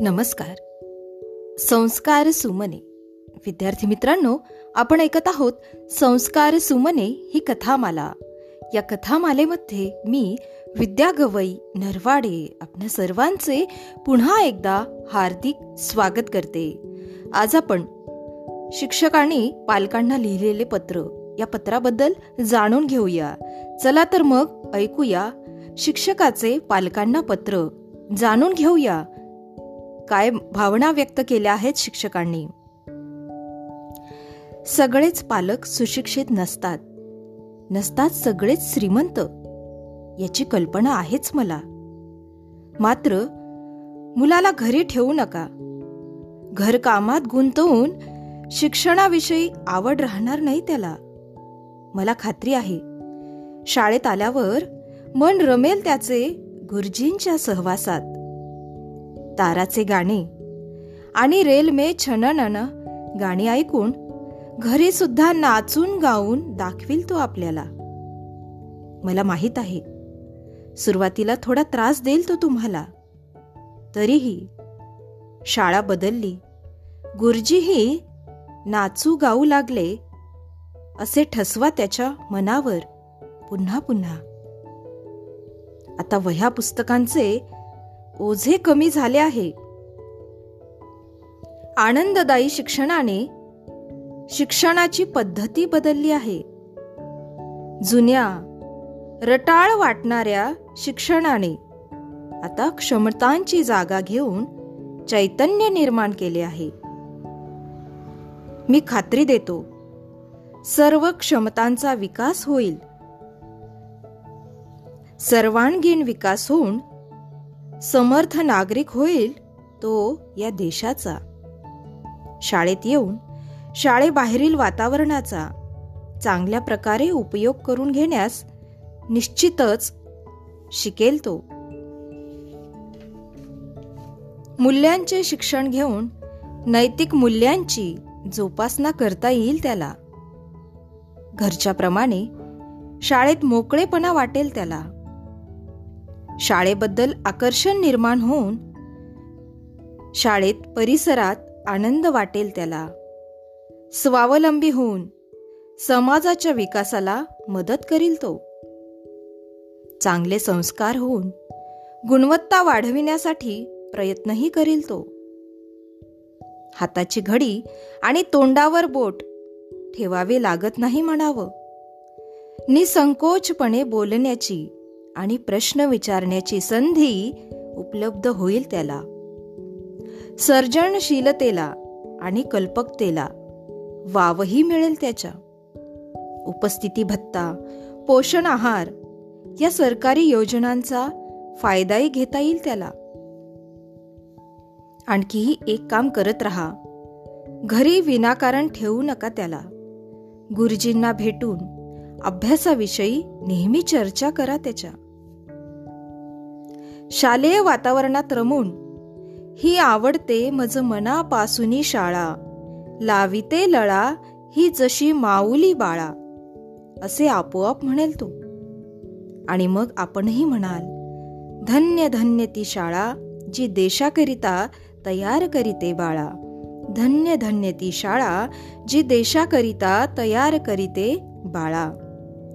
नमस्कार. संस्कार सुमने. विद्यार्थी मित्रांनो आपण ऐकत आहोत संस्कार सुमने ही कथामाला. या कथामालेमध्ये मी विद्या गवई नरवाडे आपल्या सर्वांचे पुन्हा एकदा हार्दिक स्वागत करते. आज आपण शिक्षकांनी पालकांना लिहिलेले पत्र या पत्राबद्दल जाणून घेऊया. चला तर मग ऐकूया शिक्षकाचे पालकांना पत्र जाणून घेऊया काय भावना व्यक्त केल्या आहेत शिक्षकांनी? सगळेच पालक सुशिक्षित नसतात. नसतात सगळेच श्रीमंत? याची कल्पना आहेच मला. मात्र मुलाला घरी ठेवू नका. घरकामात गुंतवून शिक्षणाविषयी आवड राहणार नाही त्याला. मला खात्री आहे. शाळेत आल्यावर मन रमेल त्याचे गुरुजींच्या सहवासात. ताराचे गाणे. आणि रेल्वे छननन गाणी ऐकून घरी सुद्धा नाचून गाऊन दाखविल तो आपल्याला. मला माहीत आहे. सुरुवातीला थोडा त्रास देईल तो तुम्हाला. तरीही शाळा बदलली. गुरुजीही नाचू गाऊ लागले असे ठसवा त्याच्या मनावर पुन्हा पुन्हा. आता वह्या पुस्तकांचे ओझे कमी झाले आहे. आनंददायी शिक्षणाने शिक्षणाची पद्धती बदलली आहे. जुन्या रटाळ वाटणाऱ्या शिक्षणाने आता क्षमतांची जागा घेऊन चैतन्य निर्माण केले आहे. मी खात्री देतो सर्व क्षमतांचा विकास होईल. सर्वांगीण विकास होऊन समर्थ नागरिक होईल तो या देशाचा. शाळेत येऊन शाळेबाहेरील वातावरणाचा चांगल्या प्रकारे उपयोग करून घेण्यास निश्चितच शिकेल तो. मूल्यांचे शिक्षण घेऊन नैतिक मूल्यांची जोपासना करता येईल त्याला. घरच्याप्रमाणे शाळेत मोकळेपणा वाटेल त्याला. शाळेबद्दल आकर्षण निर्माण होऊन शाळेत परिसरात आनंद वाटेल त्याला. स्वावलंबी होऊन समाजाच्या विकासाला मदत करील तो. चांगले संस्कार होऊन गुणवत्ता वाढविण्यासाठी प्रयत्नही करील तो. हाताची घडी आणि तोंडावर बोट ठेवावे लागत नाही म्हणावं. निसंकोचपणे बोलण्याची आणि प्रश्न विचारण्याची संधी उपलब्ध होईल त्याला. सर्जनशीलतेला आणि कल्पकतेला वावही मिळेल त्याच्या. उपस्थिती भत्ता पोषण आहार या सरकारी योजनांचा फायदाही घेता येईल त्याला. आणखीही एक काम करत राहा. घरी विनाकारण ठेवू नका त्याला. गुरुजींना भेटून अभ्यासाविषयी नेहमी चर्चा करा त्याच्या. शालेय वातावरणात रमून ही आवडते मज मनापासूनी शाळा. लाविते लळा ही जशी माऊली बाळा. असे आपोआप म्हणेल तो. आणि मग आपणही म्हणाल धन्य धन्य ती शाळा जी देशाकरिता तयार करीते बाळा. धन्य धन्य ती शाळा जी देशाकरिता तयार करीते बाळा.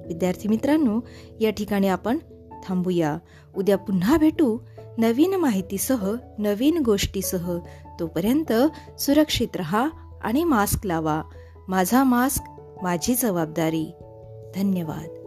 विद्यार्थी मित्रांनो या ठिकाणी आपण थांबूया. उद्या पुन्हा भेटू नवीन माहितीसह नवीन गोष्टीसह. तोपर्यंत सुरक्षित रहा आणि मास्क लावा. माझा मास्क माझी जबाबदारी. धन्यवाद.